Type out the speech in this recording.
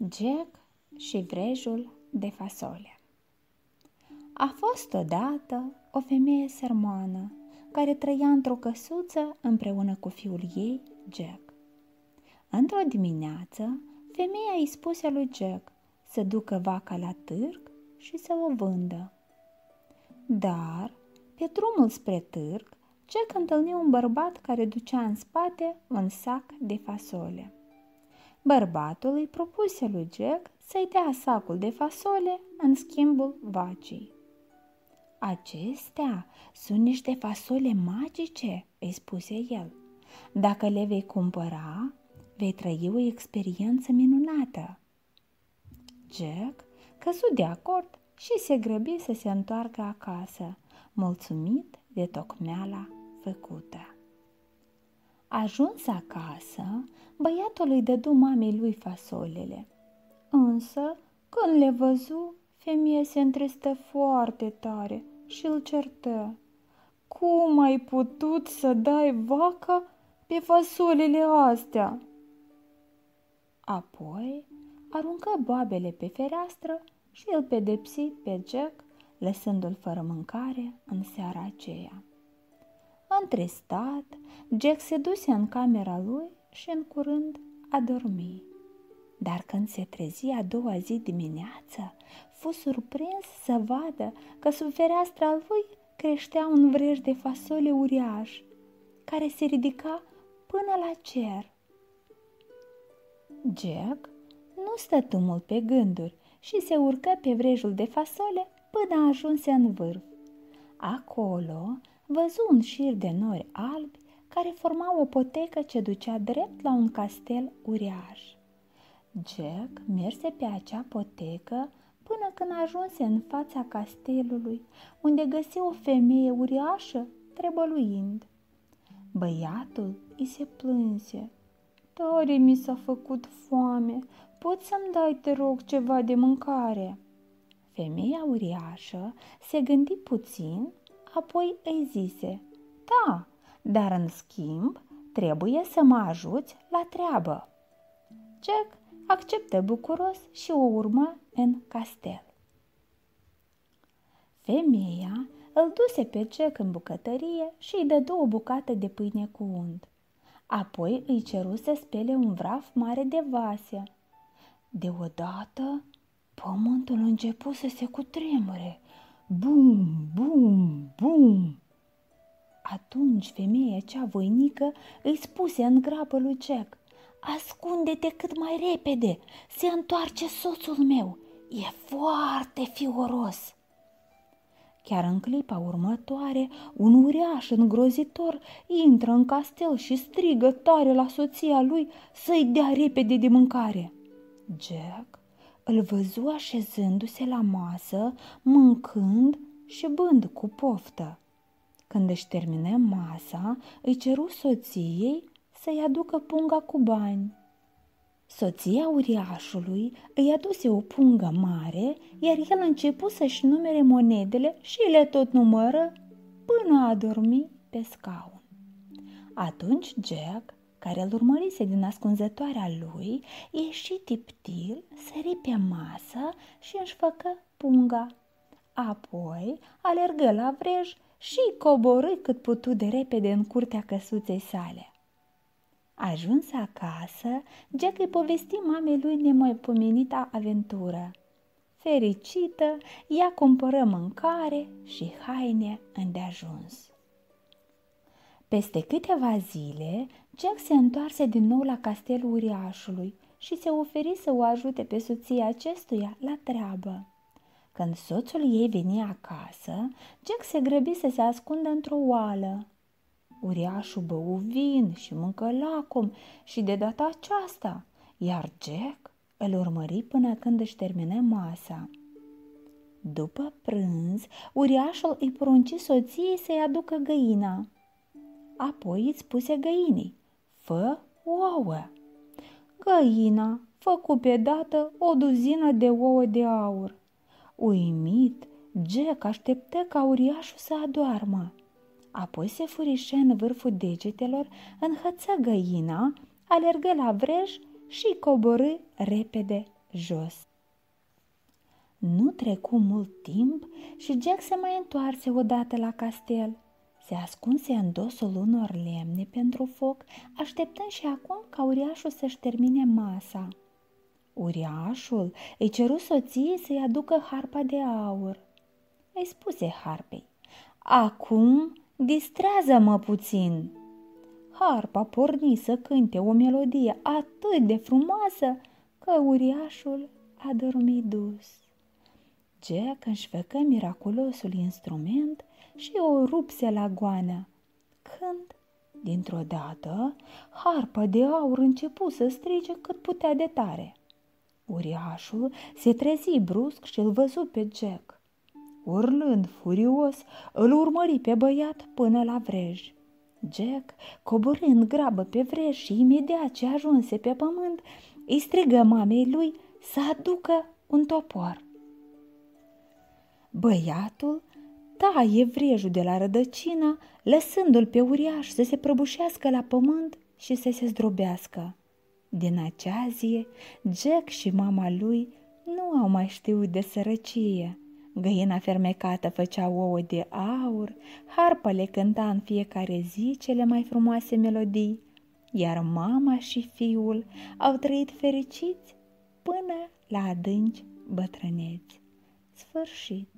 Jack și vrejul de fasole A fost odată o femeie sărmană care trăia într-o căsuță împreună cu fiul ei, Jack. Într-o dimineață, femeia îi spuse lui Jack să ducă vaca la târg și să o vândă. Dar, pe drumul spre târg, Jack întâlni un bărbat care ducea în spate un sac de fasole. Bărbatul îi propuse lui Jack să-i dea sacul de fasole în schimbul vacii. Acestea sunt niște fasole magice, îi spuse el. Dacă le vei cumpăra, vei trăi o experiență minunată. Jack căzu de acord și se grăbi să se întoarcă acasă, mulțumit de tocmeala făcută. Ajuns acasă, băiatul îi dădu mamei lui fasolele. Însă, când le văzu, femeia se întrestă foarte tare și îl certă. Cum ai putut să dai vaca pe fasolele astea? Apoi aruncă boabele pe fereastră și îl pedepsi pe Jack, lăsându-l fără mâncare în seara aceea. Întristat, Jack se duse în camera lui și în curând a dormit. Dar când se trezi a doua zi dimineață, fu surprins să vadă că sub fereastra lui creștea un vrej de fasole uriaș, care se ridica până la cer. Jack nu stătu mult pe gânduri și se urcă pe vrejul de fasole până ajunse în vârf. Acolo văzu un șir de nori albi care formau o potecă ce ducea drept la un castel uriaș. Jack merse pe acea potecă până când ajunse în fața castelului, unde găsi o femeie uriașă trebăluind. Băiatul îi se plânse. Tare mi s-a făcut foame, poți să-mi dai, te rog, ceva de mâncare?" Femeia uriașă se gândi puțin, apoi îi zise, Da, dar în schimb trebuie să mă ajuți la treabă. Jack acceptă bucuros și o urmă în castel. Femeia îl duse pe Jack în bucătărie și îi dădu o bucată de pâine cu unt. Apoi îi ceru să spele un vraf mare de vase. Deodată, pământul începu să se cutremure. Bum, bum, bum! Atunci femeia cea voinică îi spuse în grabă lui Jack, Ascunde-te cât mai repede, se întoarce soțul meu, e foarte fioros. Chiar în clipa următoare, un uriaș îngrozitor intră în castel și strigă tare la soția lui să-i dea repede de mâncare. Jack îl văzu așezându-se la masă, mâncând și bând cu poftă. Când își termină masa, îi ceru soției să-i aducă punga cu bani. Soția uriașului îi aduse o pungă mare, iar el începu să-și numere monedele și le tot numără până a dormi pe scaun. Atunci Jack, care îl urmărise din ascunzătoarea lui, ieși tiptil, sări pe masă și își făcă punga. Apoi alergă la vrej și coborâ cât putu de repede în curtea căsuței sale. Ajuns acasă, Jack îi povesti mamei lui nemaipomenita aventură. Fericită, ea cumpără mâncare și haine îndeajuns. Peste câteva zile, Jack se întoarse din nou la castelul uriașului și se oferi să o ajute pe soția acestuia la treabă. Când soțul ei veni acasă, Jack se grăbi să se ascundă într-o oală. Uriașul bău vin și mâncă lacom și de data aceasta, iar Jack îl urmări până când își termină masa. După prânz, uriașul îi porunci soției să-i aducă găina. Apoi îți spuse găinii, fă ouă. Găina făcu pe dată o duzină de ouă de aur. Uimit, Jack așteptă ca uriașul să adoarmă. Apoi se furișe în vârful degetelor, înhăță găina, alergă la vrej și coborâ repede jos. Nu trecu mult timp și Jack se mai întoarse odată la castel. Se ascunse în dosul unor lemne pentru foc, așteptând și acum ca uriașul să-și termine masa. Uriașul îi ceru soției să-i aducă harpa de aur. Îi spuse harpei, Acum distrează-mă puțin. Harpa porni să cânte o melodie atât de frumoasă că uriașul a dormit dus. Jack își făcă miraculosul instrument și o rupse la goană, când, dintr-o dată, harpa de aur începu să strige cât putea de tare. Uriașul se trezi brusc și îl văzu pe Jack. Urlând furios, îl urmări pe băiat până la vrej. Jack, coborând grabă pe vrej și imediat ce ajunse pe pământ, îi strigă mamei lui să aducă un topor. Băiatul taie vrejul de la rădăcină, lăsându-l pe uriaș să se prăbușească la pământ și să se zdrobească. Din acea zi, Jack și mama lui nu au mai știut de sărăcie. Găina fermecată făcea ouă de aur, harpa le cânta în fiecare zi cele mai frumoase melodii, iar mama și fiul au trăit fericiți până la adânci bătrâneți. Sfârșit.